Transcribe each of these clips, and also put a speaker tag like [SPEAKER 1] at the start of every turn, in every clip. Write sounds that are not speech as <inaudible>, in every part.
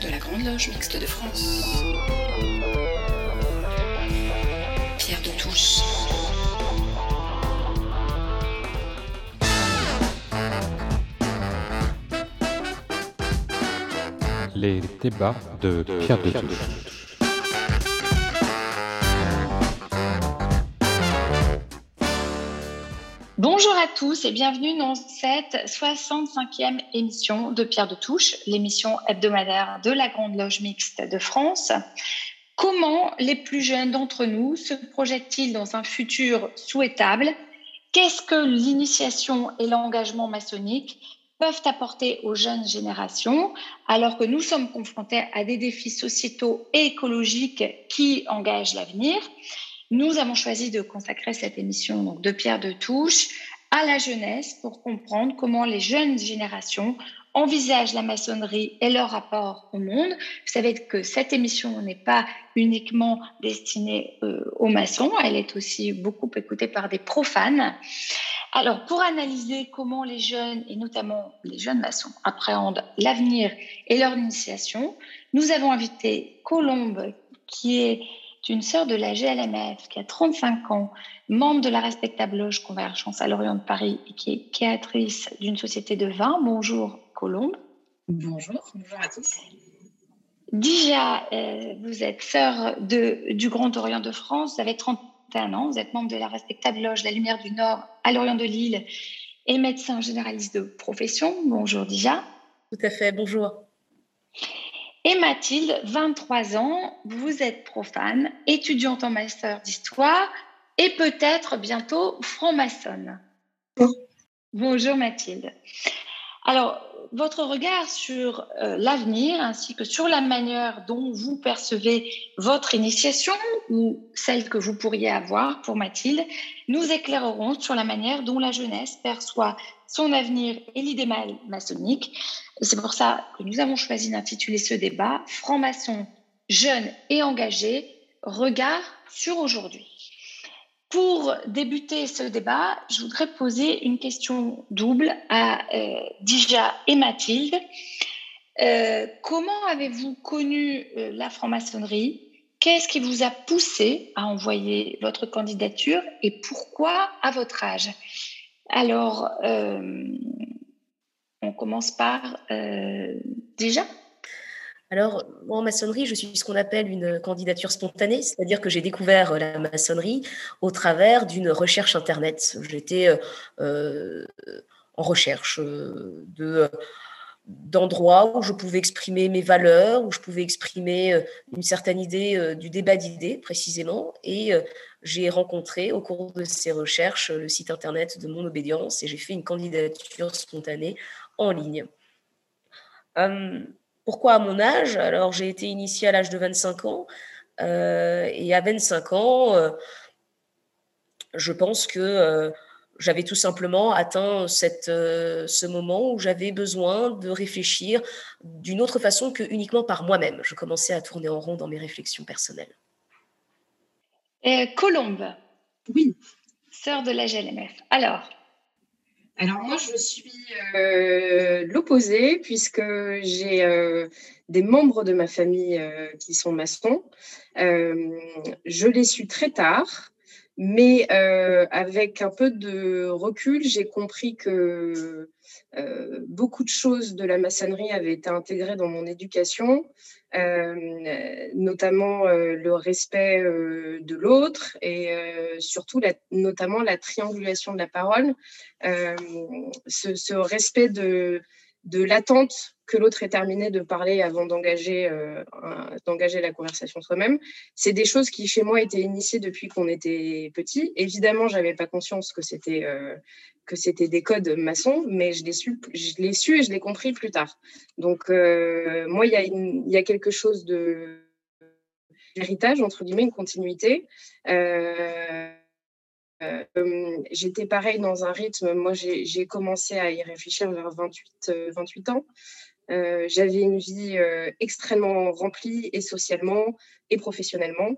[SPEAKER 1] de la Grande Loge Mixte de France. Pierre de Touche.
[SPEAKER 2] Les débats de Pierre de Touche.
[SPEAKER 3] Bonjour à tous et bienvenue dans cette 65e émission de Pierre de Touche, l'émission hebdomadaire de la Grande Loge Mixte de France. Comment les plus jeunes d'entre nous se projettent-ils dans un futur souhaitable? Qu'est-ce que l'initiation et l'engagement maçonnique peuvent apporter aux jeunes générations alors que nous sommes confrontés à des défis sociétaux et écologiques qui engagent l'avenir? Nous avons choisi de consacrer cette émission de Pierre de Touche à la jeunesse pour comprendre comment les jeunes générations envisagent la maçonnerie et leur rapport au monde. Vous savez que cette émission n'est pas uniquement destinée euh, aux maçons, elle est aussi beaucoup écoutée par des profanes. Alors, pour analyser comment les jeunes, et notamment les jeunes maçons, appréhendent l'avenir et leur initiation, nous avons invité Colombe, qui est une sœur de la GLMF qui a 35 ans, membre de la respectable loge Convergence à Lorient de Paris et qui est créatrice d'une société de vin. Bonjour Colombe.
[SPEAKER 4] Bonjour, bonjour à tous.
[SPEAKER 3] Déjà, euh, vous êtes sœur de, du Grand Orient de France, vous avez 31 ans, vous êtes membre de la respectable loge La Lumière du Nord à Lorient de Lille et médecin généraliste de profession. Bonjour déjà.
[SPEAKER 4] Tout à fait, bonjour.
[SPEAKER 3] Et Mathilde, 23 ans, vous êtes profane, étudiante en master d'histoire et peut-être bientôt franc-maçonne. Bonjour Mathilde. Alors, votre regard sur euh, l'avenir ainsi que sur la manière dont vous percevez votre initiation ou celle que vous pourriez avoir pour Mathilde nous éclaireront sur la manière dont la jeunesse perçoit son avenir et l'idéal maçonnique. C'est pour ça que nous avons choisi d'intituler ce débat Franc-maçon, jeune et engagé, regard sur aujourd'hui. Pour débuter ce débat, je voudrais poser une question double à euh, Dija et Mathilde. Euh, comment avez-vous connu euh, la franc-maçonnerie? Qu'est-ce qui vous a poussé à envoyer votre candidature et pourquoi à votre âge? Alors, on commence par Dija
[SPEAKER 4] alors, moi, en maçonnerie, je suis ce qu'on appelle une candidature spontanée, c'est-à-dire que j'ai découvert euh, la maçonnerie au travers d'une recherche Internet. J'étais euh, euh, en recherche de d'endroits où je pouvais exprimer mes valeurs, où je pouvais exprimer une certaine idée du débat d'idées précisément. Et j'ai rencontré au cours de ces recherches le site internet de mon obédience et j'ai fait une candidature spontanée en ligne. Hum, pourquoi à mon âge? Alors, j'ai été initiée à l'âge de 25 ans. Euh, et à 25 ans, euh, je pense que euh, j'avais tout simplement atteint cette, ce moment où j'avais besoin de réfléchir d'une autre façon que uniquement par moi-même. Je commençais à tourner en rond dans mes réflexions personnelles.
[SPEAKER 3] Colombe.
[SPEAKER 5] Oui.
[SPEAKER 3] Sœur de la GLMF. Alors,
[SPEAKER 5] alors moi, je suis euh, l'opposé puisque j'ai euh, des membres de ma famille euh, qui sont maçons. je les suis très tard, mais avec un peu de recul, j'ai compris que beaucoup de choses de la maçonnerie avaient été intégrées dans mon éducation euh, notamment euh, le respect euh, de l'autre et surtout notamment la triangulation de la parole, ce, respect de l'attente que l'autre ait terminé de parler avant d'engager d'engager la conversation soi-même. C'est des choses qui chez moi étaient initiées depuis qu'on était petit. Évidemment, j'avais pas conscience que c'était que c'était des codes maçons, mais je l'ai su, je l'ai su et je l'ai compris plus tard. Donc, euh, moi, il y, a il y a quelque chose de héritage, entre guillemets, une continuité. Euh, euh, j'étais pareil dans un rythme. Moi, j'ai commencé à y réfléchir vers 28, 28 ans. J'avais une vie extrêmement remplie et socialement et professionnellement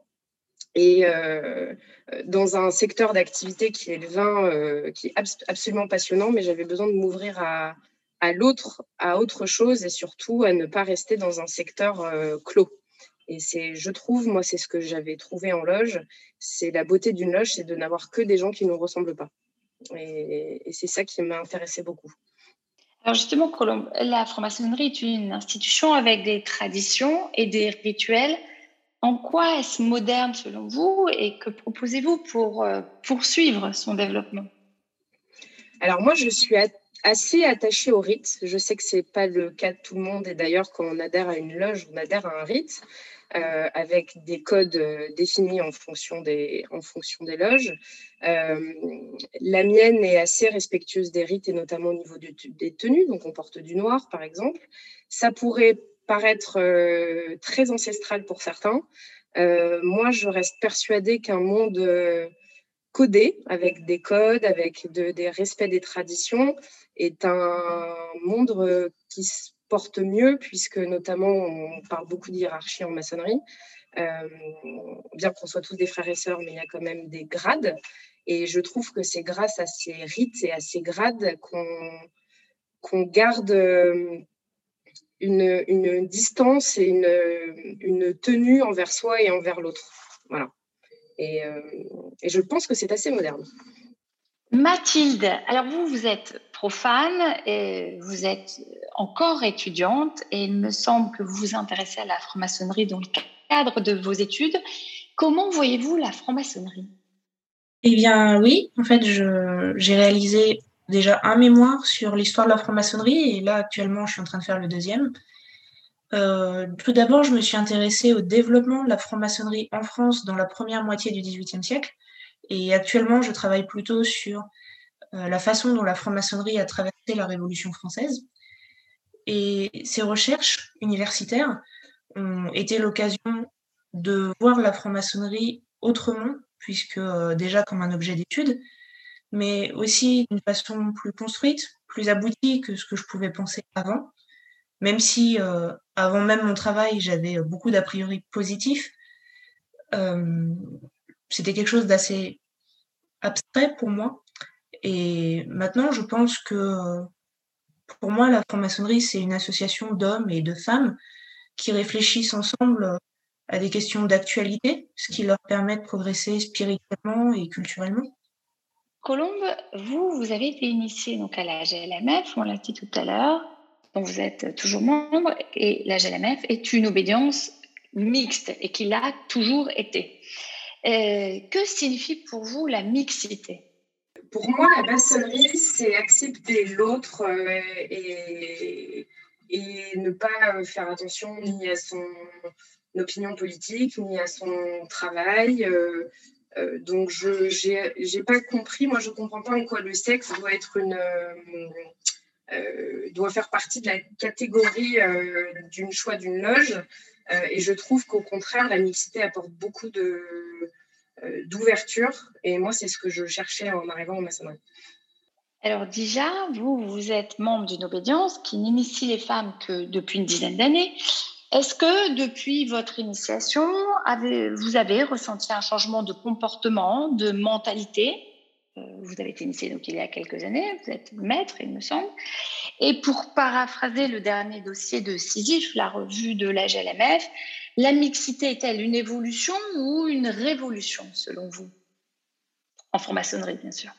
[SPEAKER 5] et euh, dans un secteur d'activité qui est le vin, euh, qui est absolument passionnant, mais j'avais besoin de m'ouvrir à, à l'autre, à autre chose et surtout à ne pas rester dans un secteur clos. Et c'est, je trouve, moi, c'est ce que j'avais trouvé en loge, c'est la beauté d'une loge, c'est de n'avoir que des gens qui ne nous ressemblent pas. Et, c'est ça qui m'a intéressé beaucoup.
[SPEAKER 3] Alors justement, la franc-maçonnerie est une institution avec des traditions et des rituels. En quoi est-ce moderne selon vous et que proposez-vous pour euh, poursuivre son développement?
[SPEAKER 5] Alors moi, je suis assez attachée au rite. Je sais que ce n'est pas le cas de tout le monde et d'ailleurs, quand on adhère à une loge, on adhère à un rite. Euh, avec des codes euh, définis en fonction des, en fonction des loges. Euh, la mienne est assez respectueuse des rites et notamment au niveau des tenues, donc on porte du noir par exemple. Ça pourrait paraître très ancestral pour certains. moi, je reste persuadée qu'un monde codé, avec des codes, avec des respects des traditions, est un monde qui porte mieux, puisque notamment on parle beaucoup de hiérarchie en maçonnerie. Euh, bien qu'on soit tous des frères et sœurs, mais il y a quand même des grades. Et je trouve que c'est grâce à ces rites et à ces grades qu'on garde euh, une, une, distance et une, une, tenue envers soi et envers l'autre. Voilà. Et, euh, et je pense que c'est assez moderne.
[SPEAKER 3] Mathilde, alors vous, vous êtes profane et vous êtes encore étudiante et il me semble que vous vous intéressez à la franc-maçonnerie dans le cadre de vos études. Comment voyez-vous la franc-maçonnerie?
[SPEAKER 6] Eh bien oui, en fait, j'ai réalisé déjà un mémoire sur l'histoire de la franc-maçonnerie et là actuellement je suis en train de faire le deuxième. Euh, tout d'abord, je me suis intéressée au développement de la franc-maçonnerie en France dans la première moitié du XVIIIe siècle. Et actuellement, je travaille plutôt sur euh, la façon dont la franc-maçonnerie a traversé la Révolution française. Et ces recherches universitaires ont été l'occasion de voir la franc-maçonnerie autrement, puisque euh, déjà comme un objet d'étude, mais aussi d'une façon plus construite, plus aboutie que ce que je pouvais penser avant. Même si euh, avant même mon travail, j'avais beaucoup d'a priori positifs, c'était quelque chose d'assez abstrait pour moi. Et maintenant, je pense que pour moi, la franc-maçonnerie, c'est une association d'hommes et de femmes qui réfléchissent ensemble à des questions d'actualité, ce qui leur permet de progresser spirituellement et culturellement.
[SPEAKER 3] Colombe, vous, vous avez été initiée donc à la GLMF, on l'a dit tout à l'heure, dont vous êtes toujours membre, et la GLMF est une obédience mixte et qui l'a toujours été. Euh, que signifie pour vous la mixité?
[SPEAKER 5] Pour moi, la maçonnerie, c'est accepter l'autre euh, et, ne pas euh, faire attention ni à son opinion politique, ni à son travail. donc, je n'ai pas compris, moi, je ne comprends pas en quoi le sexe doit être une. doit faire partie de la catégorie d'une choix d'une loge. Euh, et je trouve qu'au contraire, la mixité apporte beaucoup euh, d'ouverture. Et moi, c'est ce que je cherchais en arrivant au maçonnerie.
[SPEAKER 3] Alors déjà, vous, vous êtes membre d'une obédience qui n'initie les femmes que depuis une dizaine d'années. Est-ce que depuis votre initiation, vous avez ressenti un changement de comportement, de mentalité? Vous avez été initié donc il y a quelques années, vous êtes maître, il me semble. Et pour paraphraser le dernier dossier de Sisyphe, la revue de la GLMF, la mixité est-elle une évolution ou une révolution selon vous? En franc-maçonnerie, bien sûr.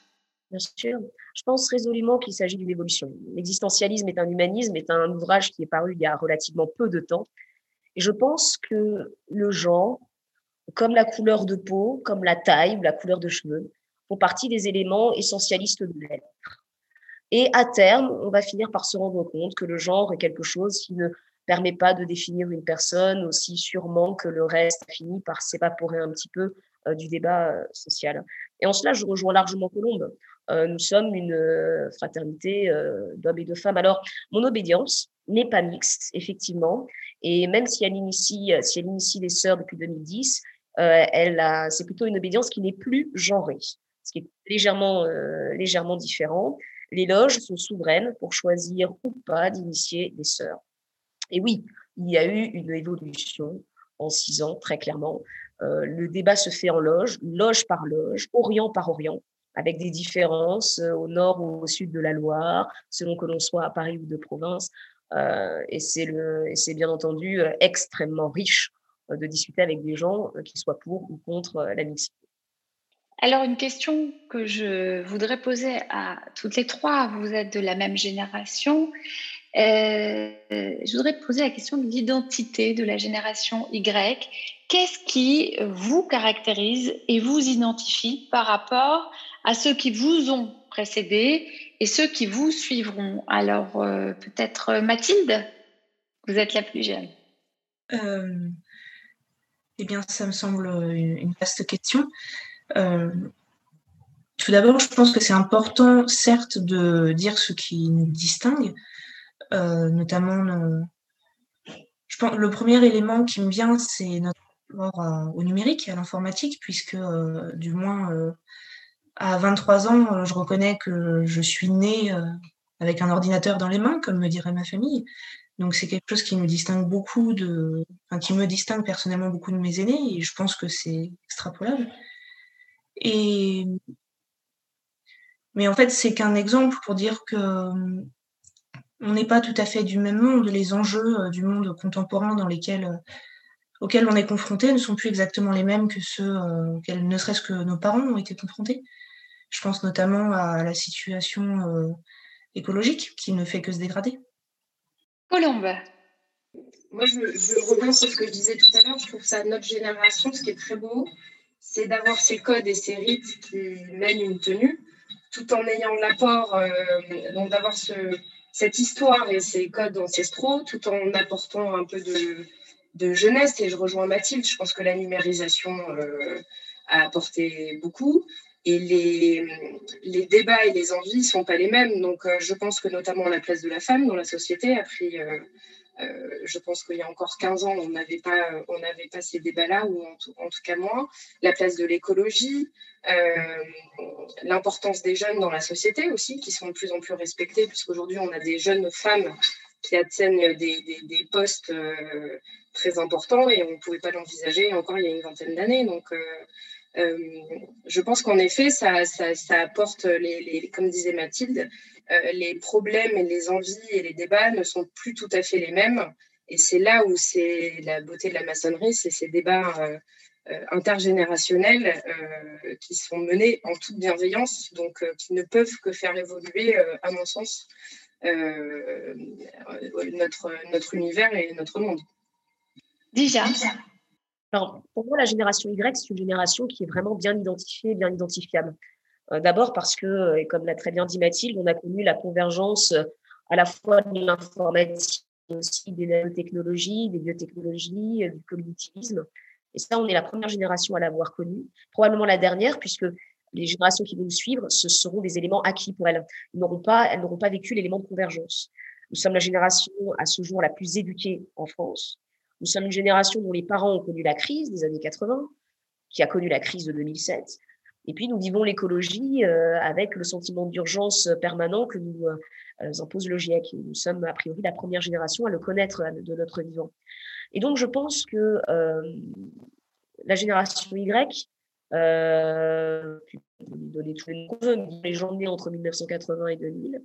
[SPEAKER 4] Bien sûr. Je pense résolument qu'il s'agit d'une évolution. L'existentialisme est un humanisme, est un ouvrage qui est paru il y a relativement peu de temps. Et je pense que le genre, comme la couleur de peau, comme la taille ou la couleur de cheveux, partie des éléments essentialistes de l'être. Et à terme, on va finir par se rendre compte que le genre est quelque chose qui ne permet pas de définir une personne aussi sûrement que le reste finit par s'évaporer un petit peu euh, du débat euh, social. Et en cela, je rejoins largement Colombe. Euh, nous sommes une fraternité d'hommes et de femmes. Alors, mon obédience n'est pas mixte, effectivement. Et même si elle initie, si elle initie les sœurs depuis 2010, elle c'est plutôt une obédience qui n'est plus genrée ce qui est légèrement, euh, légèrement différent. Les loges sont souveraines pour choisir ou pas d'initier des sœurs. Et oui, il y a eu une évolution en six ans, très clairement. Euh, le débat se fait en loge, loge par loge, orient par orient. avec des différences au nord ou au sud de la Loire, selon que l'on soit à Paris ou de province. et c'est bien entendu extrêmement riche de discuter avec des gens qui soient pour ou contre la mixité.
[SPEAKER 3] Alors, une question que je voudrais poser à toutes les trois, vous êtes de la même génération. Euh, je voudrais poser la question de l'identité de la génération Y. Qu'est-ce qui vous caractérise et vous identifie par rapport à ceux qui vous ont précédé et ceux qui vous suivront? Alors, euh, peut-être Mathilde, vous êtes la plus jeune.
[SPEAKER 6] Euh, eh bien, ça me semble une vaste question. Euh, tout d'abord, je pense que c'est important, certes, de dire ce qui nous distingue, euh, notamment, je pense, le premier élément qui me vient, c'est notre rapport au numérique à l'informatique, puisque euh, du moins à 23 ans, je reconnais que je suis née avec un ordinateur dans les mains, comme me dirait ma famille. Donc c'est quelque chose qui me distingue beaucoup de, enfin, qui me distingue personnellement beaucoup de mes aînés, et je pense que c'est extrapolable. Et mais en fait, c'est qu'un exemple pour dire que hum, on n'est pas tout à fait du même monde. Les enjeux euh, du monde contemporain dans lesquels, euh, auxquels on est confronté ne sont plus exactement les mêmes que ceux euh, auxquels ne serait-ce que nos parents ont été confrontés. Je pense notamment à la situation écologique qui ne fait que se dégrader.
[SPEAKER 3] Colombe.
[SPEAKER 5] Moi, je, je reviens sur ce que je disais tout à l'heure. Je trouve ça notre génération, ce qui est très beau, c'est d'avoir ces codes et ces rites qui mènent une tenue, tout en ayant l'apport, euh, donc d'avoir cette histoire et ces codes ancestraux, tout en apportant un peu de, jeunesse. Et je rejoins Mathilde, je pense que la numérisation euh, a apporté beaucoup. Et les, débats et les envies ne sont pas les mêmes. Donc, euh, je pense que notamment la place de la femme dans la société a pris je pense qu'il y a encore 15 ans, on n'avait pas, n'avait pas ces débats-là, ou en tout, cas moins. La place de l'écologie, euh, l'importance des jeunes dans la société aussi, qui sont de plus en plus respectés, puisqu'aujourd'hui, on a des jeunes femmes qui atteignent des, postes euh, très importants et on ne pouvait pas l'envisager encore il y a une vingtaine d'années. Je pense qu'en effet, ça, ça, apporte, les, comme disait Mathilde, euh, les problèmes et les envies et les débats ne sont plus tout à fait les mêmes. Et c'est là où c'est la beauté de la maçonnerie, c'est ces débats euh, euh, intergénérationnels qui sont menés en toute bienveillance, donc qui ne peuvent que faire évoluer, à mon sens, notre, notre univers et notre monde.
[SPEAKER 3] Déjà.
[SPEAKER 4] Alors, pour moi, la génération Y, c'est une génération qui est vraiment bien identifiée, bien identifiable. Euh, d'abord parce que, euh, comme l'a très bien dit Mathilde, on a connu la convergence euh, à la fois de l'informatique, aussi des nanotechnologies, des biotechnologies, du cognitivisme. Et ça, on est la première génération à l'avoir connu, probablement la dernière, puisque les générations qui vont nous suivre, ce seront des éléments acquis pour elles. Ils n'auront pas, elles n'auront pas vécu l'élément de convergence. Nous sommes la génération à ce jour la plus éduquée en France. Nous sommes une génération dont les parents ont connu la crise des années 80, qui a connu la crise de 2007. Et puis, nous vivons l'écologie euh, avec le sentiment d'urgence permanent que nous euh, impose le GIEC. Nous sommes, a priori, la première génération à le connaître euh, de notre vivant. Et donc, je pense que la génération Y, euh, donner tous les noms les gens nés entre 1980 et 2000,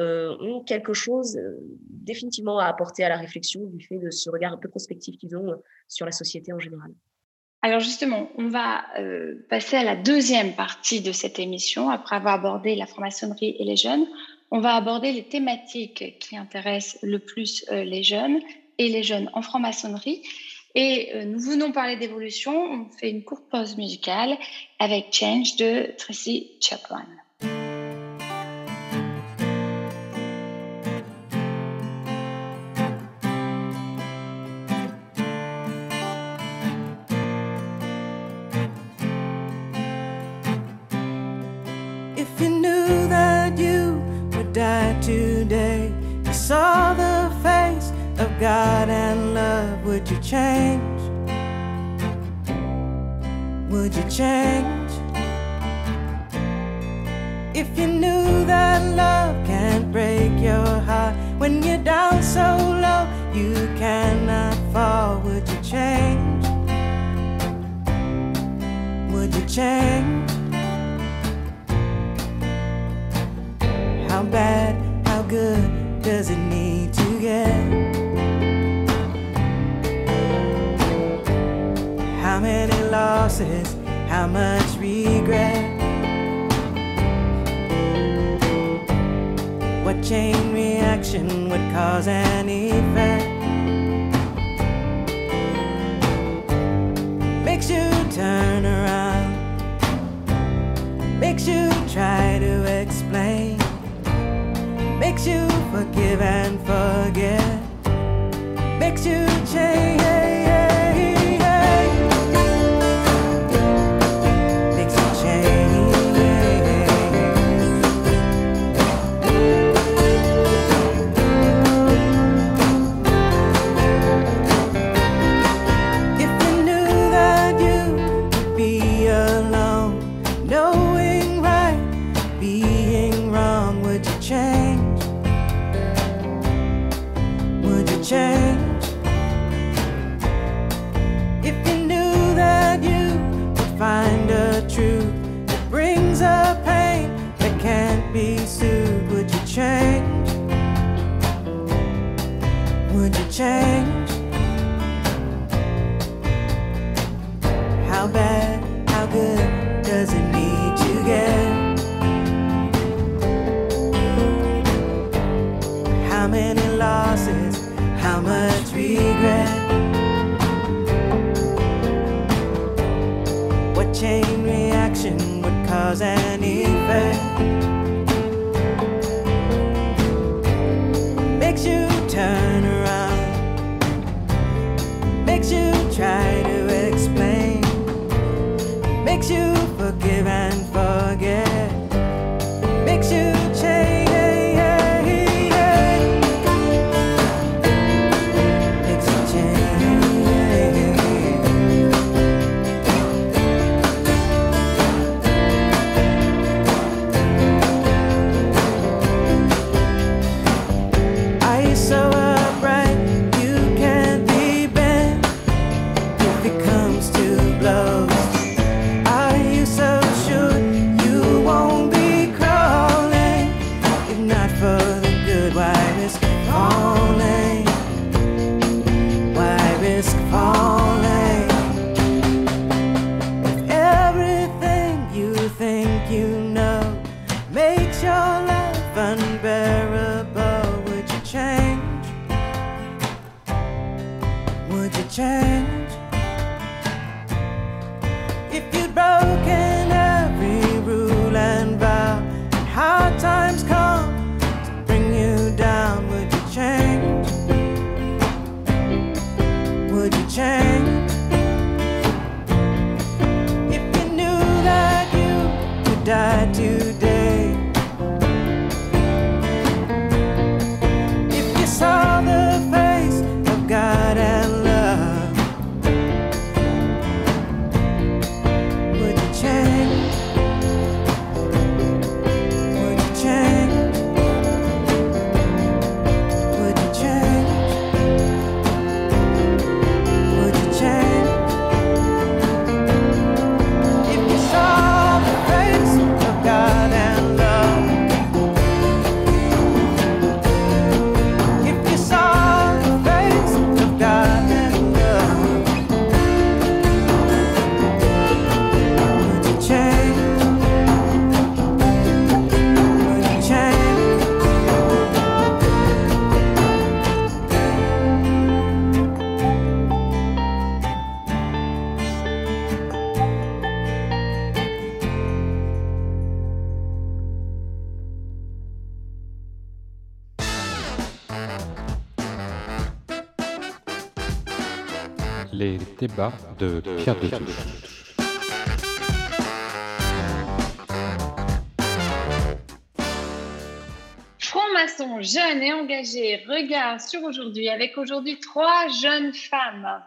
[SPEAKER 4] ont quelque chose définitivement à apporter à la réflexion du fait de ce regard un peu prospectif qu'ils ont sur la société en général.
[SPEAKER 3] Alors justement, on va euh, passer à la deuxième partie de cette émission. Après avoir abordé la franc-maçonnerie et les jeunes, on va aborder les thématiques qui intéressent le plus euh, les jeunes et les jeunes en franc-maçonnerie. Et euh, nous venons parler d'évolution. On fait une courte pause musicale avec Change de Tracy Chapman.
[SPEAKER 7] to change. If you knew that love can't break your heart when you're down so low, you cannot fall, would you change? Would you change? How bad, how good does it need to get? How many losses how much regret. What chain reaction would cause an effect? Makes you turn around, makes you try to explain, makes you forgive and forget, makes you change. would you change?
[SPEAKER 2] débat de Pierre.
[SPEAKER 3] Franc-maçon jeune et engagé, regard sur aujourd'hui avec aujourd'hui trois jeunes femmes.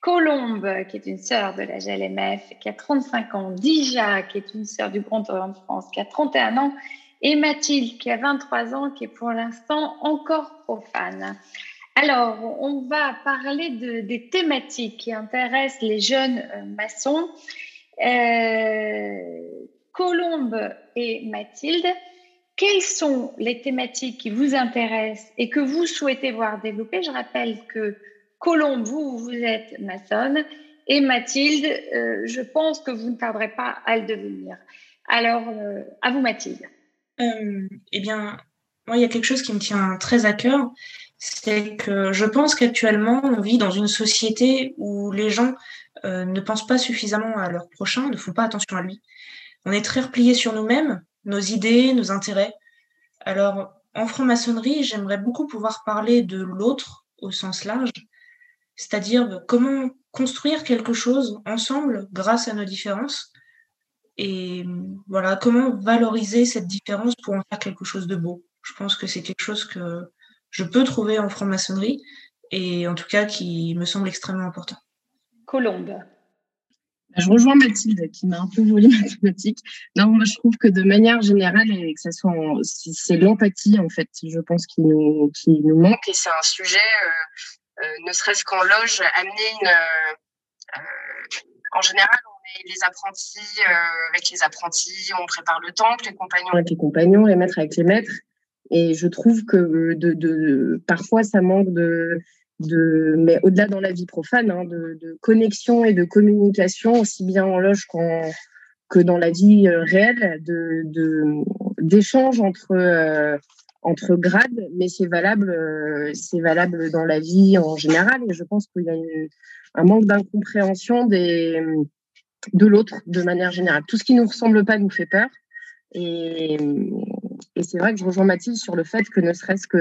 [SPEAKER 3] Colombe, qui est une sœur de la GLMF, qui a 35 ans. Dija, qui est une sœur du Grand Orient de France, qui a 31 ans. Et Mathilde, qui a 23 ans, qui est pour l'instant encore profane. Alors, on va parler des thématiques qui intéressent les jeunes euh, maçons. Euh, Colombe et Mathilde, quelles sont les thématiques qui vous intéressent et que vous souhaitez voir développer? Je rappelle que Colombe, vous, vous êtes maçonne et Mathilde, euh, je pense que vous ne tarderez pas à le devenir. Alors, euh, à vous Mathilde.
[SPEAKER 6] eh bien, moi, il y a quelque chose qui me tient très à cœur, c'est que je pense qu'actuellement, on vit dans une société où les gens ne pensent pas suffisamment à leur prochain, ne font pas attention à lui. On est très repliés sur nous-mêmes, nos idées, nos intérêts. Alors, en franc-maçonnerie, j'aimerais beaucoup pouvoir parler de l'autre au sens large, c'est-à-dire comment construire quelque chose ensemble grâce à nos différences et voilà comment valoriser cette différence pour en faire quelque chose de beau. Je pense que c'est quelque chose que je peux trouver en franc-maçonnerie et en tout cas qui me semble extrêmement important.
[SPEAKER 3] Colombe.
[SPEAKER 5] Bah, je rejoins Mathilde qui m'a un peu volé ma thématique. Non, moi je trouve que de manière générale, et que ça soit, c'est l'empathie en fait, je pense qui nous, qui nous manque et c'est un sujet euh, euh, ne serait-ce qu'en loge, amener une. Euh, en général, on est les apprentis euh, avec les apprentis, on prépare le temple, les compagnons avec les compagnons, les maîtres avec les maîtres. Et je trouve que parfois, ça manque de, mais au-delà dans la vie profane, hein, de, connexion et de communication, aussi bien en loge qu'en, que dans la vie réelle, de, d'échanges entre, entre grades, mais c'est valable, euh, valable dans la vie en général. Et je pense qu'il y a un manque d'incompréhension de l'autre de manière générale. Tout ce qui ne nous ressemble pas nous fait peur. Et, et c'est vrai que je rejoins Mathilde sur le fait que ne serait-ce que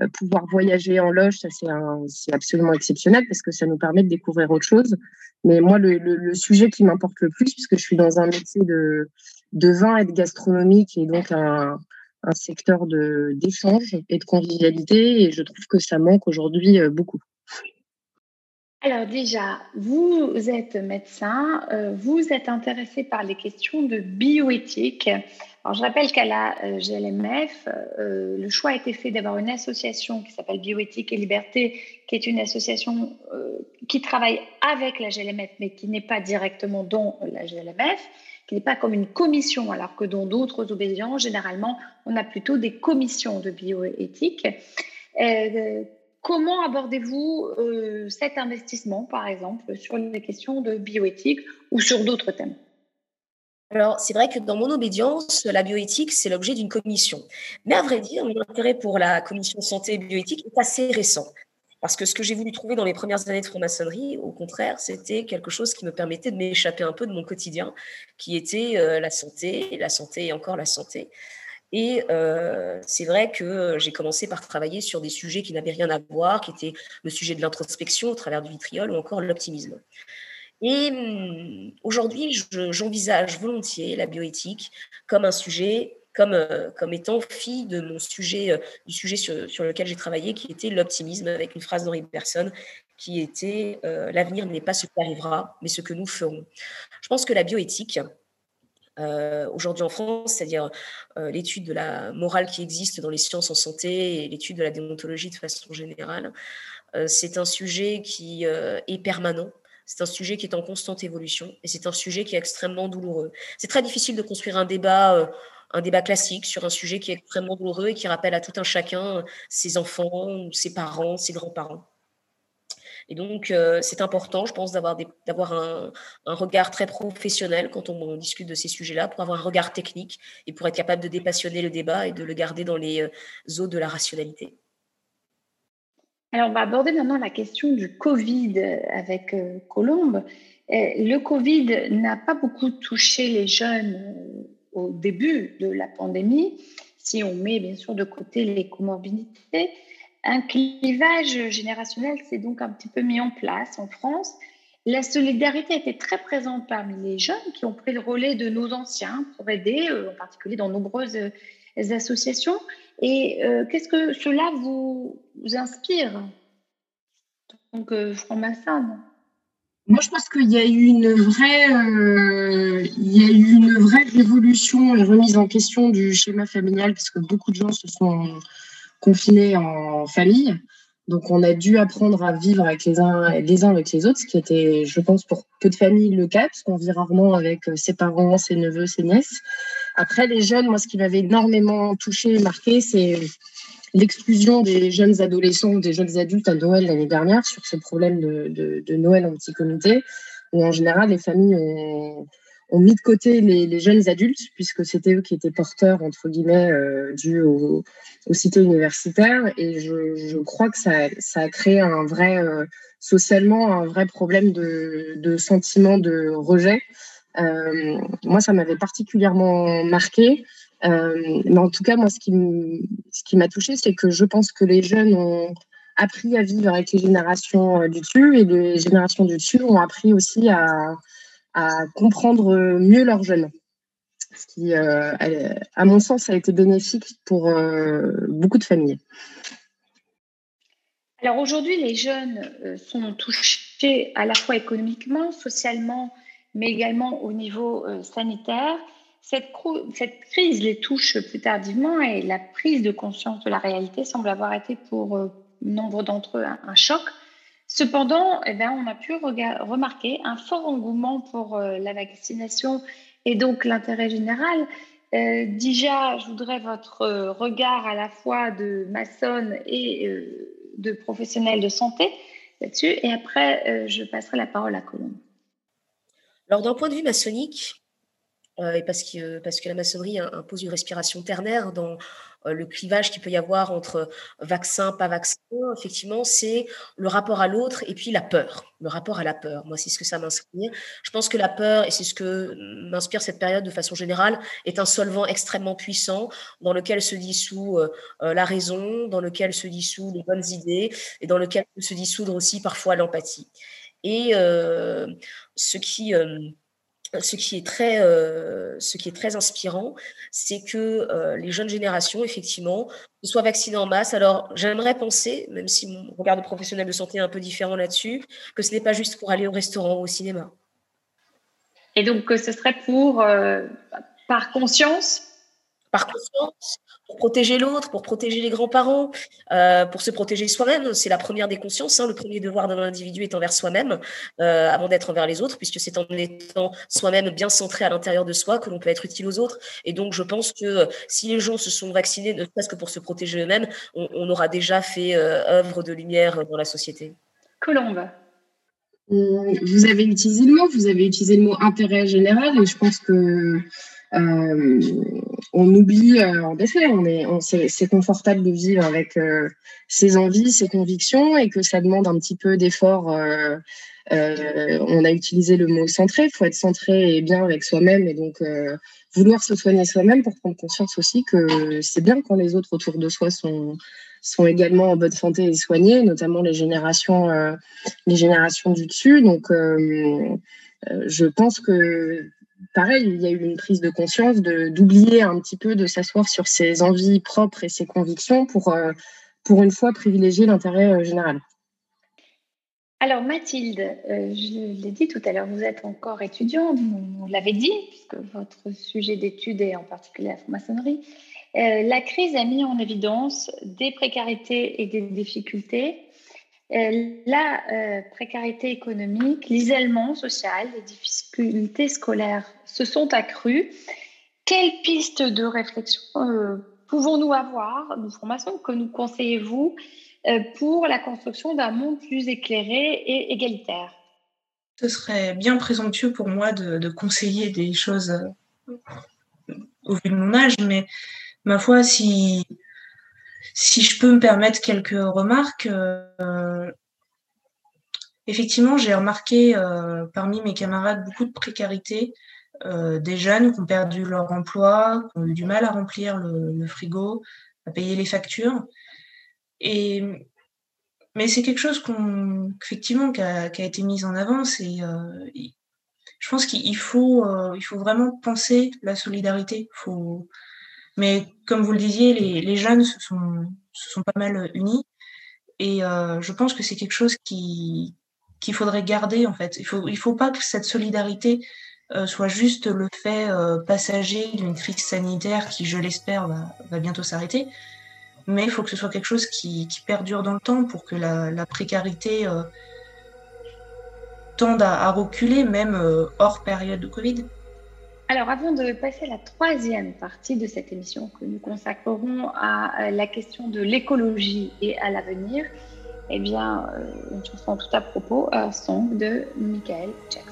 [SPEAKER 5] euh, pouvoir voyager en loge, ça c'est absolument exceptionnel parce que ça nous permet de découvrir autre chose. Mais moi, le, sujet qui m'importe le plus, puisque je suis dans un métier de, de vin et de gastronomie, qui est donc un, un secteur d'échange et de convivialité et je trouve que ça manque aujourd'hui euh, beaucoup.
[SPEAKER 3] Alors déjà, vous êtes médecin, euh, vous êtes intéressé par les questions de bioéthique. Alors je rappelle qu'à la euh, GLMF, le choix a été fait d'avoir une association qui s'appelle Bioéthique et Liberté, qui est une association qui travaille avec la GLMF, mais qui n'est pas directement dans la GLMF qui n'est pas comme une commission, alors que dans d'autres obédiences, généralement, on a plutôt des commissions de bioéthique. Euh, comment abordez-vous euh, cet investissement, par exemple, sur les questions de bioéthique ou sur d'autres thèmes?
[SPEAKER 4] Alors, c'est vrai que dans mon obédience, la bioéthique, c'est l'objet d'une commission. Mais à vrai dire, mon intérêt pour la commission santé et bioéthique est assez récent. Parce que ce que j'ai voulu trouver dans les premières années de franc-maçonnerie, au contraire, c'était quelque chose qui me permettait de m'échapper un peu de mon quotidien, qui était euh, la santé, la santé et encore la santé. Et euh, c'est vrai que j'ai commencé par travailler sur des sujets qui n'avaient rien à voir, qui étaient le sujet de l'introspection au travers du vitriol ou encore l'optimisme. Et hum, aujourd'hui, j'envisage volontiers la bioéthique comme un sujet comme, euh, comme étant fille de mon sujet, euh, du sujet sur, sur lequel j'ai travaillé, qui était l'optimisme, avec une phrase d'Henri Bergson qui était euh, L'avenir n'est pas ce qui arrivera, mais ce que nous ferons. Je pense que la bioéthique, aujourd'hui en France, c'est-à-dire l'étude de la morale qui existe dans les sciences en santé et l'étude de la déontologie de façon générale, c'est un sujet qui est permanent. C'est un sujet qui est en constante évolution et c'est un sujet qui est extrêmement douloureux. C'est très difficile de construire un débat débat classique sur un sujet qui est extrêmement douloureux et qui rappelle à tout un chacun euh, ses enfants, ses parents, ses grands-parents. Et donc, euh, c'est important, je pense, d'avoir, un, regard très professionnel quand on, discute de ces sujets-là, pour avoir un regard technique et pour être capable de dépassionner le débat et de le garder dans les euh, eaux de la rationalité.
[SPEAKER 3] Alors, on va aborder maintenant la question du Covid avec Colombe. le Covid n'a pas beaucoup touché les jeunes au début de la pandémie, si on met bien sûr de côté les comorbidités, un clivage générationnel s'est donc un petit peu mis en place en France. La solidarité était très présente parmi les jeunes qui ont pris le relais de nos anciens pour aider, euh, en particulier dans nombreuses euh, associations. Et euh, qu'est-ce que cela vous, inspire Donc, franc-maçon
[SPEAKER 5] moi, je pense qu'il y a eu une vraie, euh, il y a eu une vraie révolution et remise en question du schéma familial parce que beaucoup de gens se sont confinés en famille. Donc, on a dû apprendre à vivre avec les uns, les uns avec les autres, ce qui était, je pense, pour peu de familles le cas, parce qu'on vit rarement avec ses parents, ses neveux, ses nièces. Après, les jeunes, moi, ce qui m'avait énormément touché et marqué, c'est l'exclusion des jeunes adolescents ou des jeunes adultes à Noël l'année dernière sur ce problème de, de, de, Noël en petit comité, où en général, les familles ont, ont mis de côté les, jeunes adultes, puisque c'était eux qui étaient porteurs, entre guillemets, euh, dû aux, aux, cités universitaires. Et je, crois que ça, ça, a créé un vrai, euh, socialement, un vrai problème de, de sentiment de rejet. Euh, moi, ça m'avait particulièrement marqué. Euh, mais en tout cas, moi, ce qui, m'a touché, c'est que je pense que les jeunes ont appris à vivre avec les générations du dessus et les générations du dessus ont appris aussi à, à comprendre mieux leurs jeunes. Ce qui, euh, à mon sens, a été bénéfique pour euh, beaucoup de familles.
[SPEAKER 3] Alors aujourd'hui, les jeunes euh, sont touchés à la fois économiquement, socialement, mais également au niveau euh, sanitaire. Cette, crise les touche plus tardivement et la prise de conscience de la réalité semble avoir été pour euh, nombre d'entre eux un, choc. Cependant, eh bien, on a pu remarquer un fort engouement pour euh, la vaccination et donc l'intérêt général. Euh, déjà, je voudrais votre regard à la fois de maçonne et euh, de professionnel de santé là-dessus. Et après, euh, je passerai la parole à Colombe.
[SPEAKER 4] Alors, d'un point de vue maçonnique, euh, et parce que, parce que la maçonnerie impose une respiration ternaire dans euh, le clivage qu'il peut y avoir entre vaccin, pas vaccin, effectivement, c'est le rapport à l'autre et puis la peur, le rapport à la peur. Moi, c'est ce que ça m'inspire. Je pense que la peur, et c'est ce que m'inspire cette période de façon générale, est un solvant extrêmement puissant dans lequel se dissout euh, la raison, dans lequel se dissout les bonnes idées et dans lequel peut se dissoudre aussi parfois l'empathie. Et euh, ce qui... Euh, ce qui est très, euh, ce qui est très inspirant, c'est que euh, les jeunes générations, effectivement, soient vaccinées en masse. Alors, j'aimerais penser, même si mon regard de professionnel de santé est un peu différent là-dessus, que ce n'est pas juste pour aller au restaurant ou au cinéma.
[SPEAKER 3] Et donc, que ce serait pour, euh, par conscience?
[SPEAKER 4] Par conscience, pour protéger l'autre, pour protéger les grands-parents, euh, pour se protéger soi-même. C'est la première des consciences. Hein. Le premier devoir d'un individu est envers soi-même, euh, avant d'être envers les autres, puisque c'est en étant soi-même bien centré à l'intérieur de soi que l'on peut être utile aux autres. Et donc, je pense que euh, si les gens se sont vaccinés, ne serait-ce que pour se protéger eux-mêmes, on, on, aura déjà fait euh, œuvre de lumière dans la société.
[SPEAKER 3] Colombe.
[SPEAKER 5] Vous avez utilisé le mot, vous avez utilisé le mot intérêt général, et je pense que euh, on oublie, euh, en effet, on est, c'est, confortable de vivre avec euh, ses envies, ses convictions, et que ça demande un petit peu d'effort. On a utilisé le mot centré. Il faut être centré et bien avec soi-même, et donc vouloir se soigner soi-même pour prendre conscience aussi que c'est bien quand les autres autour de soi sont sont également en bonne santé et soignés, notamment les générations, les générations du dessus. Donc, je pense que pareil, il y a eu une prise de conscience d'oublier un petit peu de s'asseoir sur ses envies propres et ses convictions pour, euh, pour une fois privilégier l'intérêt euh, général.
[SPEAKER 3] Alors Mathilde, euh, je l'ai dit tout à l'heure, vous êtes encore étudiante, vous l'avez dit, puisque votre sujet d'étude est en particulier la franc-maçonnerie. La crise a mis en évidence des précarités et des difficultés la euh, précarité économique, l'isolement social, les difficultés scolaires se sont accrues. Quelles pistes de réflexion euh, pouvons-nous avoir, nous francs-maçons, que nous conseillez-vous euh, pour la construction d'un monde plus éclairé et égalitaire?
[SPEAKER 6] Ce serait bien présomptueux pour moi de, de conseiller des choses euh, au vu de mon âge, mais ma foi, si si je peux me permettre quelques remarques, euh, effectivement, j'ai remarqué euh, parmi mes camarades beaucoup de précarité, euh, des jeunes qui ont perdu leur emploi, qui ont eu du mal à remplir le, frigo, à payer les factures. Et, mais c'est quelque chose qu'on, qui a, a, été mis en avant. Euh, je pense qu'il faut, il faut vraiment penser la solidarité. Faut, mais comme vous le disiez, les, jeunes se sont, pas mal unis. Et euh, je pense que c'est quelque chose qui qu'il faudrait garder en fait. Il faut il faut pas que cette solidarité euh, soit juste le fait euh, passager d'une crise sanitaire qui, je l'espère, va, va bientôt s'arrêter. Mais il faut que ce soit quelque chose qui, qui perdure dans le temps pour que la, la précarité euh, tende à, à, reculer, même euh, hors période de Covid.
[SPEAKER 3] Alors, avant de passer à la troisième partie de cette émission que nous consacrerons à euh, la question de l'écologie et à l'avenir, eh bien, euh, une chanson tout à propos, un song de Michael Jackson.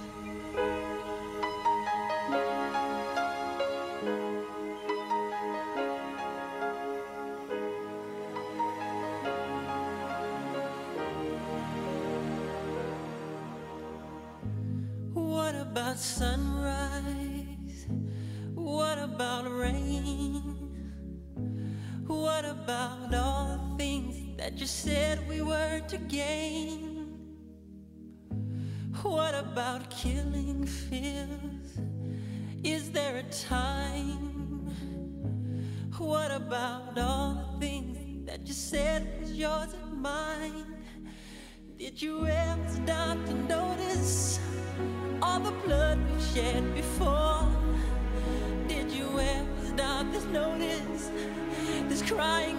[SPEAKER 8] That you said we were to gain? What about killing fears? Is there a time? What about all the things that you said was yours and mine? Did you ever stop to notice all the blood we've shed before? Did you ever stop to notice this crying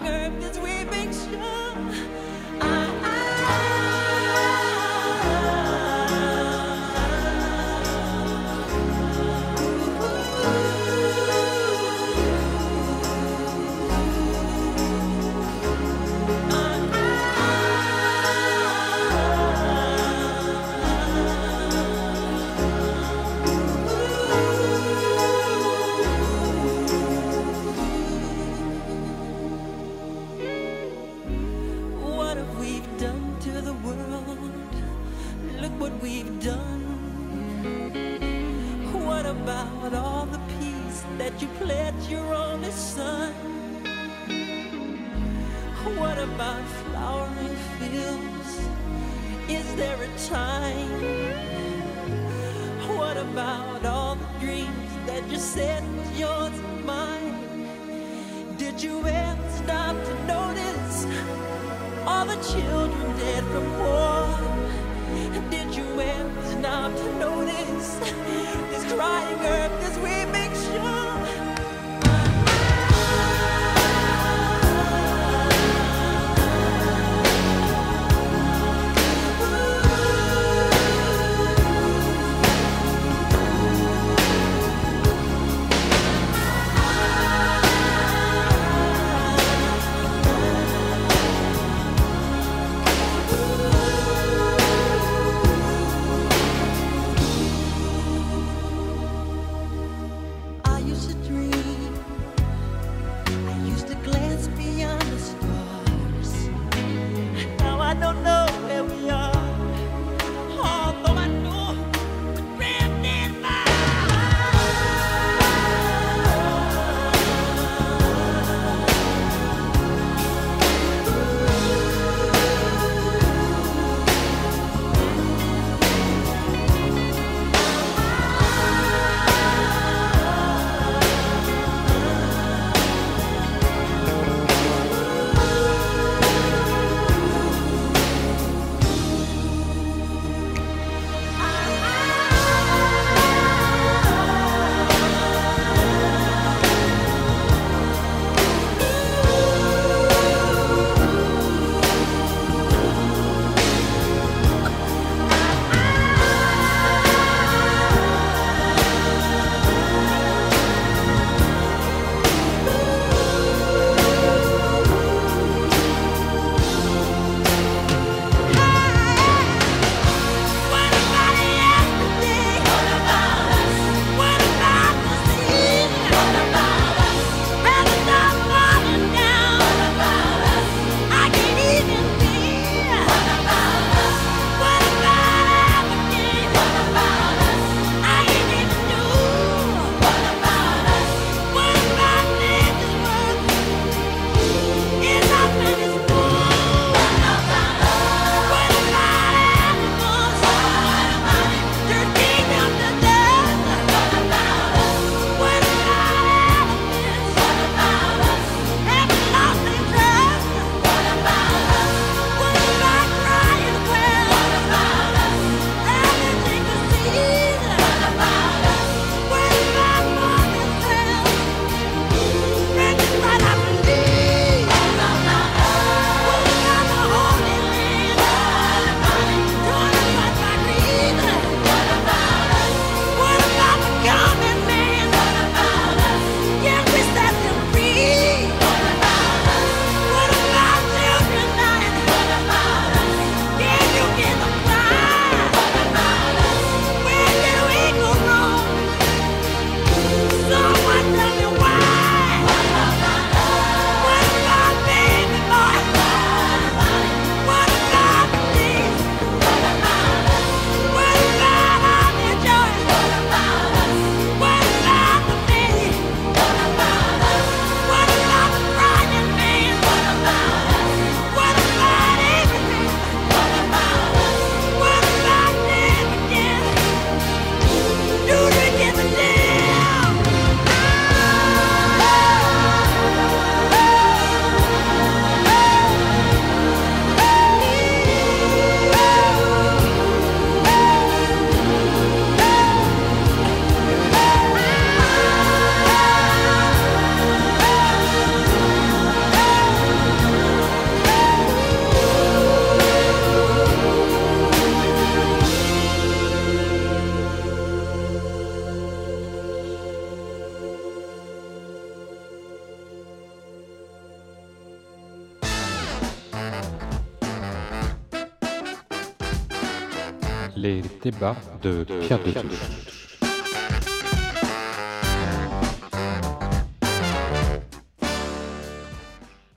[SPEAKER 2] De Pierre de Touche.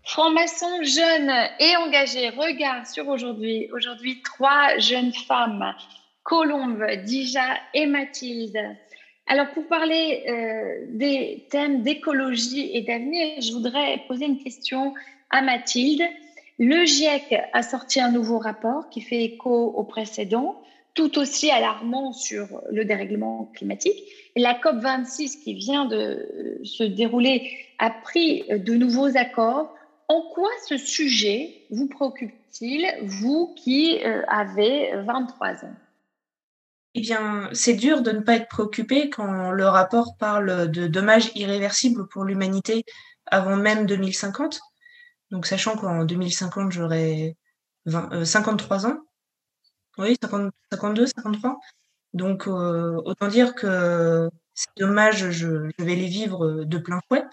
[SPEAKER 3] Franc-maçon jeune et engagé, regard sur aujourd'hui. Aujourd'hui, trois jeunes femmes, Colombe, Dija et Mathilde. Alors, pour parler euh, des thèmes d'écologie et d'avenir, je voudrais poser une question à Mathilde. Le GIEC a sorti un nouveau rapport qui fait écho au précédent, tout aussi alarmant sur le dérèglement climatique. La COP26 qui vient de se dérouler a pris de nouveaux accords en quoi ce sujet vous préoccupe-t-il, vous qui euh, avez 23 ans?
[SPEAKER 6] Eh bien, c'est dur de ne pas être préoccupé quand le rapport parle de dommages irréversibles pour l'humanité avant même 2050. Donc, sachant qu'en 2050, j'aurai 53 ans. Oui, 50, 52, 53. Donc, euh, autant dire que ces dommages, je, vais les vivre de plein fouet.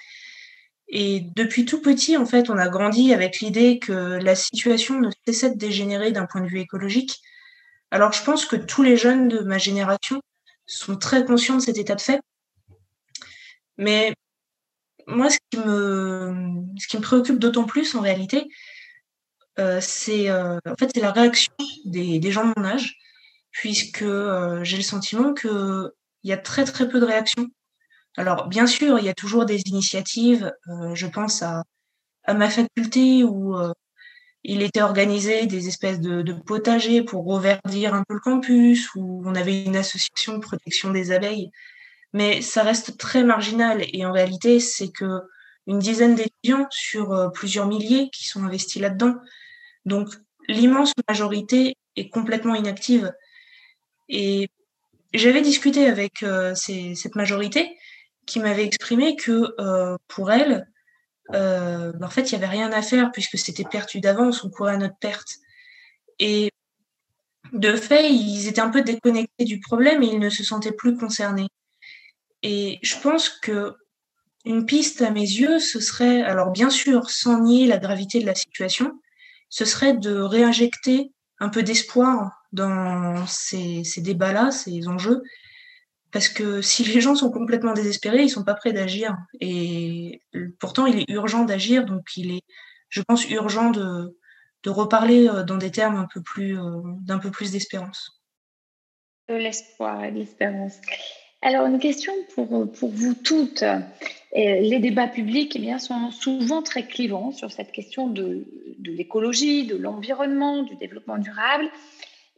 [SPEAKER 6] Et depuis tout petit, en fait, on a grandi avec l'idée que la situation ne cessait de dégénérer d'un point de vue écologique. Alors, je pense que tous les jeunes de ma génération sont très conscients de cet état de fait. Mais moi, ce qui me, préoccupe d'autant plus, en réalité, euh, c'est euh, en fait, c'est la réaction des, gens de mon âge, puisque euh, j'ai le sentiment qu'il y a très, très peu de réactions alors, bien sûr, il y a toujours des initiatives. Euh, je pense à, ma faculté où euh, il était organisé des espèces de, de, potagers pour reverdir un peu le campus, où on avait une association de protection des abeilles. Mais ça reste très marginal. Et en réalité, c'est que une dizaine d'étudiants sur euh, plusieurs milliers qui sont investis là-dedans. Donc, l'immense majorité est complètement inactive. Et j'avais discuté avec euh, cette majorité qui m'avait exprimé que euh, pour elle, en fait, il n'y avait rien à faire puisque c'était perdu d'avance, on courait à notre perte. Et de fait, ils étaient un peu déconnectés du problème et ils ne se sentaient plus concernés. Et je pense que une piste à mes yeux, ce serait, alors bien sûr, sans nier la gravité de la situation, ce serait de réinjecter un peu d'espoir dans ces, débats-là, ces enjeux, parce que <laughs> si les gens sont complètement désespérés, ils sont pas prêts d'agir. Et pourtant, il est urgent d'agir, donc il est, je pense, urgent de, reparler euh, dans des termes euh, d'un peu plus d'espérance.
[SPEAKER 3] De l'espoir de l'espérance. Alors, une question pour, pour vous toutes. Les débats publics eh sont souvent très clivants sur cette question de, l'écologie, de l'environnement, du développement durable.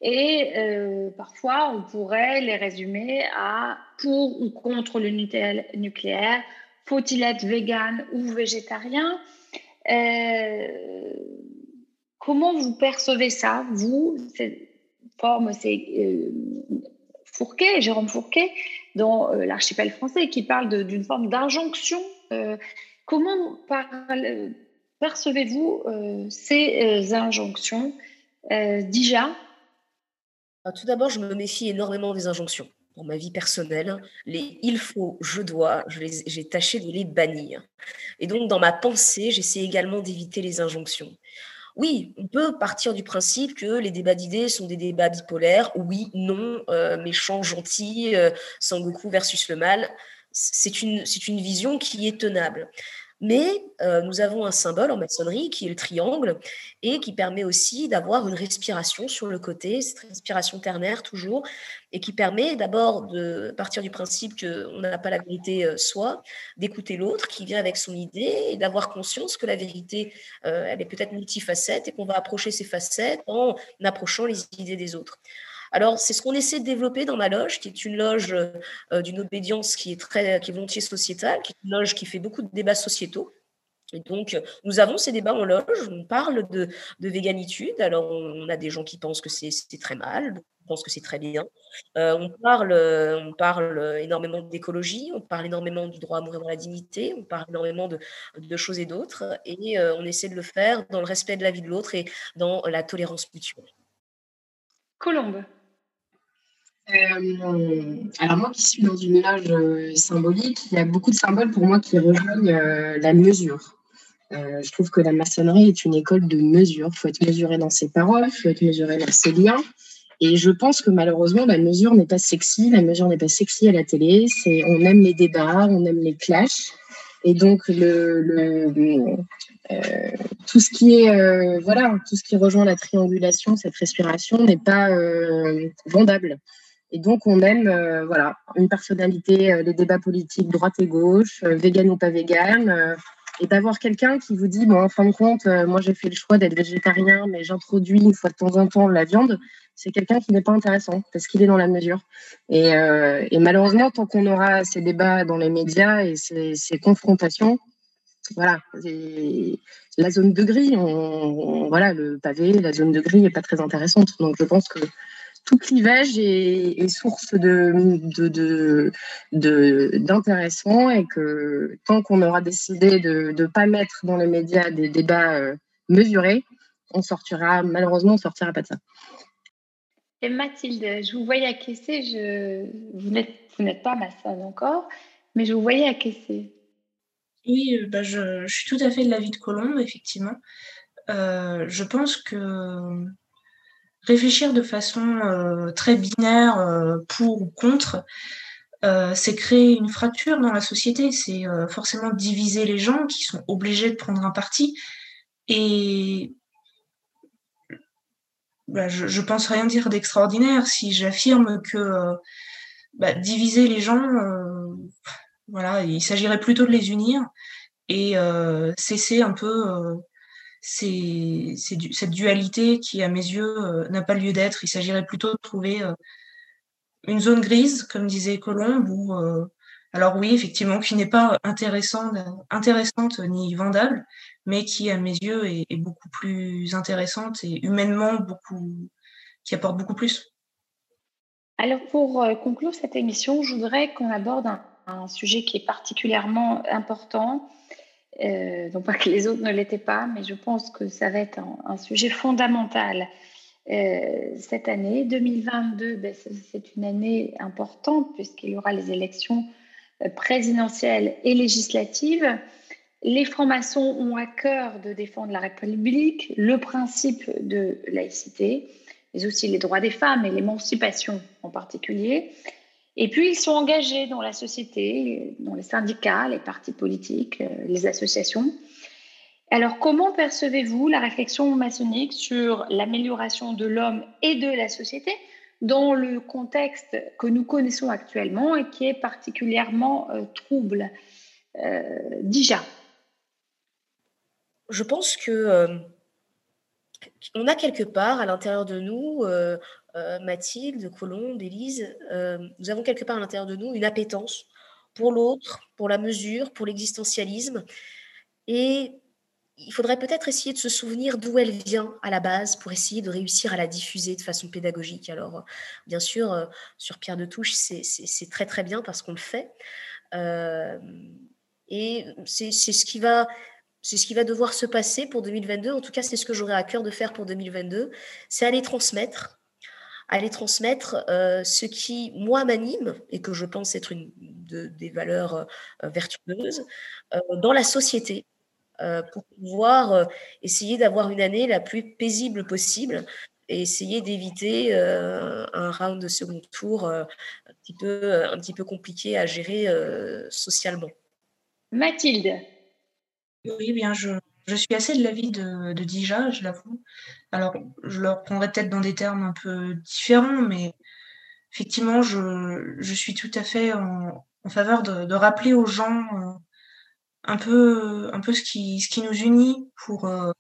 [SPEAKER 3] Et euh, parfois, on pourrait les résumer à pour ou contre le nucléaire, faut-il être vegan ou végétarien? Euh, Comment vous percevez ça, vous Cette forme, c'est euh, Jérôme Fourquet, dans euh, l'archipel français, qui parle d'une forme d'injonction. Euh, comment percevez-vous euh, ces injonctions Déjà,
[SPEAKER 4] tout d'abord, je me méfie énormément des injonctions. Pour ma vie personnelle, les il faut, je dois, j'ai tâché de les bannir. Et donc, dans ma pensée, j'essaie également d'éviter les injonctions. Oui, on peut partir du principe que les débats d'idées sont des débats bipolaires. Oui, non, euh, méchant, gentil, euh, Sangoku versus le mal. C'est une vision qui est tenable. Mais euh, nous avons un symbole en maçonnerie qui est le triangle et qui permet aussi d'avoir une respiration sur le côté, cette respiration ternaire toujours, et qui permet d'abord de partir du principe qu'on n'a pas la vérité euh, soi, d'écouter l'autre qui vient avec son idée et d'avoir conscience que la vérité, euh, elle est peut-être multifacette et qu'on va approcher ces facettes en approchant les idées des autres. Alors, c'est ce qu'on essaie de développer dans ma loge, qui est une loge euh, d'une obédience qui est très, qui est volontiers sociétale, qui est une loge qui fait beaucoup de débats sociétaux. Et donc, nous avons ces débats en loge, on parle de, de véganitude. Alors, on a des gens qui pensent que c'est très mal, on pense que c'est très bien. Euh, on, parle, on parle énormément d'écologie, on parle énormément du droit à mourir dans la dignité, on parle énormément de, de choses et d'autres. Et euh, on essaie de le faire dans le respect de la vie de l'autre et dans la tolérance mutuelle.
[SPEAKER 3] Colombe.
[SPEAKER 5] Euh, alors moi qui suis dans une loge euh, symbolique, il y a beaucoup de symboles pour moi qui rejoignent euh, la mesure. Euh, je trouve que la maçonnerie est une école de mesure. Il faut être mesuré dans ses paroles, il faut être mesuré dans ses liens. Et je pense que malheureusement, la mesure n'est pas sexy. La mesure n'est pas sexy à la télé. On aime les débats, on aime les clashs. Et donc, tout ce qui est, voilà, tout ce qui rejoint la triangulation, cette respiration n'est pas vendable. Et donc, on aime, euh, voilà, une personnalité, euh, les débats politiques droite et gauche, euh, vegan ou pas vegan, euh, et d'avoir quelqu'un qui vous dit, bon, en fin de compte, euh, moi j'ai fait le choix d'être végétarien, mais j'introduis une fois de temps en temps la viande. C'est quelqu'un qui n'est pas intéressant parce qu'il est dans la mesure. Et, euh, malheureusement, tant qu'on aura ces débats dans les médias et ces, confrontations, voilà, la zone de gris, on- voilà, le pavé, la zone de gris n'est pas très intéressante. Donc je pense que tout clivage est, est source de, de, de, de- d'intéressant et que tant qu'on aura décidé de ne pas mettre dans les médias des débats euh, mesurés, on sortira, malheureusement, on sortira pas de ça.
[SPEAKER 3] Et Mathilde, je vous voyais acquiescer. Je... Vous n'êtes vous n'êtes pas ma salle encore, mais je vous voyais acquiescer.
[SPEAKER 6] Oui, euh, bah, je, je suis tout à fait de l'avis de Colombe, effectivement. Euh, je pense que réfléchir de façon euh, très binaire euh, pour ou contre, euh, c'est créer une fracture dans la société, c'est forcément diviser les gens qui sont obligés de prendre un parti. Et bah, je, pense rien dire d'extraordinaire si j'affirme que bah, diviser les gens, voilà, il s'agirait plutôt de les unir et cesser un peu ces- ces du- cette dualité qui, à mes yeux, euh, n'a pas lieu d'être. Il s'agirait plutôt de trouver euh, une zone grise, comme disait Colombe, euh, alors oui, effectivement, qui n'est pas intéressante, ni vendable, mais qui, à mes yeux, est, beaucoup plus intéressante et humainement beaucoup, qui apporte beaucoup plus.
[SPEAKER 3] Alors, pour conclure cette émission, je voudrais qu'on aborde un sujet qui est particulièrement important. Euh, non pas que les autres ne l'étaient pas, mais je pense que ça va être un, sujet fondamental euh, cette année. 2022, ben, c'est- c'est une année importante puisqu'il y aura les élections euh, présidentielles et législatives. Les francs-maçons ont à cœur de défendre la République, le principe de laïcité, mais aussi les droits des femmes et l'émancipation en particulier. Et puis, ils sont engagés dans la société, dans les syndicats, les partis politiques, euh, les associations. Alors, comment percevez-vous la réflexion maçonnique sur l'amélioration de l'homme et de la société dans le contexte que nous connaissons actuellement et qui est particulièrement euh, trouble euh, Déjà?
[SPEAKER 4] Je pense que euh, on a quelque part à l'intérieur de nous, euh, Mathilde, Colombe, Élise, euh, nous avons quelque part à l'intérieur de nous une appétence pour l'autre, pour la mesure, pour l'existentialisme. Et il faudrait peut-être essayer de se souvenir d'où elle vient à la base pour essayer de réussir à la diffuser de façon pédagogique. Alors, euh, bien sûr, sur Pierre de Touche, c'est- très très bien parce qu'on le fait. Et c'est ce qui va c'est ce qui va devoir se passer pour 2022. En tout cas, c'est ce que j'aurais à cœur de faire pour 2022. C'est aller transmettre, aller transmettre euh, ce qui, moi, m'anime et que je pense être une de- des valeurs euh, vertueuses euh, dans la société euh, pour pouvoir euh, essayer d'avoir une année la plus paisible possible et essayer d'éviter euh, un round de second tour euh, un, petit peu, un petit peu compliqué à gérer euh, socialement.
[SPEAKER 3] Mathilde.
[SPEAKER 6] Oui, bien, je, je suis assez de l'avis de, de Dija, je l'avoue. Alors, je le reprendrai peut-être dans des termes un peu différents, mais effectivement, je, suis tout à fait en, faveur de, rappeler aux gens euh, un peu, un peu ce qui, ce qui nous unit pour, euh,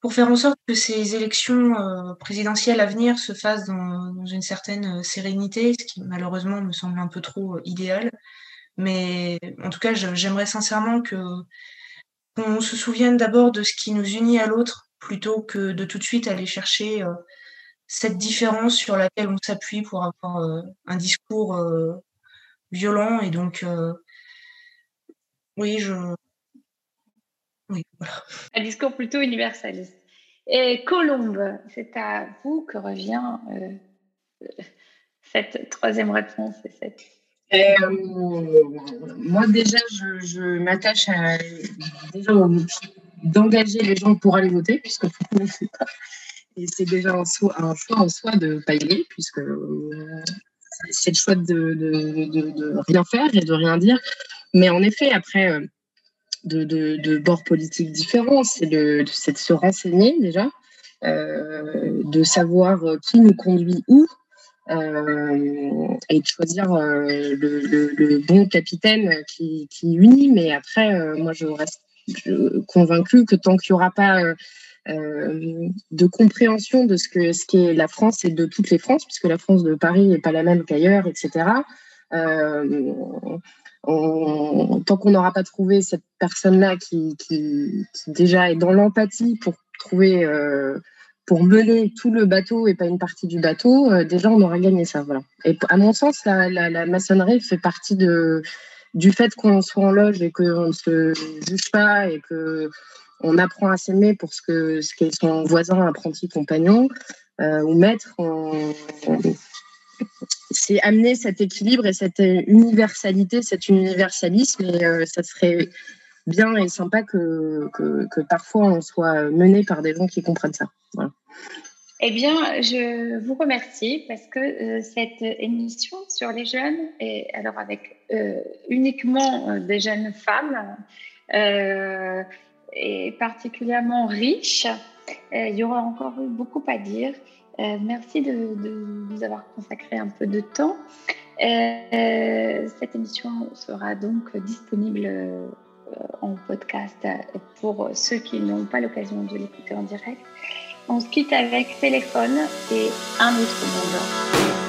[SPEAKER 6] pour faire en sorte que ces élections euh, présidentielles à venir se fassent dans, dans une certaine sérénité, ce qui malheureusement me semble un peu trop idéal. Mais en tout cas, j'aimerais sincèrement que qu'on se souvienne d'abord de ce qui nous unit à l'autre plutôt que de tout de suite aller chercher euh, cette différence sur laquelle on s'appuie pour avoir euh, un discours euh, violent. Et donc, euh, oui, je. Oui, voilà.
[SPEAKER 3] Un discours plutôt universaliste. Et Colombe, c'est à vous que revient euh, cette troisième réponse. Et cette...
[SPEAKER 5] Euh, moi, déjà, je, je m'attache à déjà au- d'engager les gens pour aller voter, puisque. Et c'est déjà un, choix en soi de ne pas y aller, puisque euh, c'est le choix de, de- de- rien faire et de rien dire. Mais en effet, après, euh, de, bords politiques différents, c'est de, se renseigner déjà, euh, de savoir qui nous conduit où. et de choisir le, le- bon capitaine qui, qui unit. Mais après, moi, je reste convaincue que tant qu'il n'y aura pas euh, euh, de compréhension de ce que ce qu'est la France et de toutes les Frances, puisque la France de Paris n'est pas la même qu'ailleurs, etc. euh, tant qu'on n'aura pas trouvé cette personne-là qui, qui- déjà est dans l'empathie pour trouver, pour mener tout le bateau et pas une partie du bateau, déjà on aura gagné ça. Voilà. Et à mon sens, la- la maçonnerie fait partie de, du fait qu'on soit en loge et qu'on ne se juge pas et que on apprend à s'aimer pour ce que ce qu'est son voisin, apprenti, compagnon euh, ou maître. c'est amener cet équilibre et cette universalité, cet universalisme. Et euh, ça serait bien et sympa que, que, que parfois on soit mené par des gens qui comprennent ça. Voilà.
[SPEAKER 3] Eh bien, je vous remercie parce que euh, cette émission sur les jeunes, et alors avec euh, uniquement euh, des jeunes femmes, est particulièrement riche. Il y aura encore beaucoup à dire. Merci de, nous avoir consacré un peu de temps. Cette émission sera donc disponible en podcast pour ceux qui n'ont pas l'occasion de l'écouter en direct. On se quitte avec téléphone et un autre monde.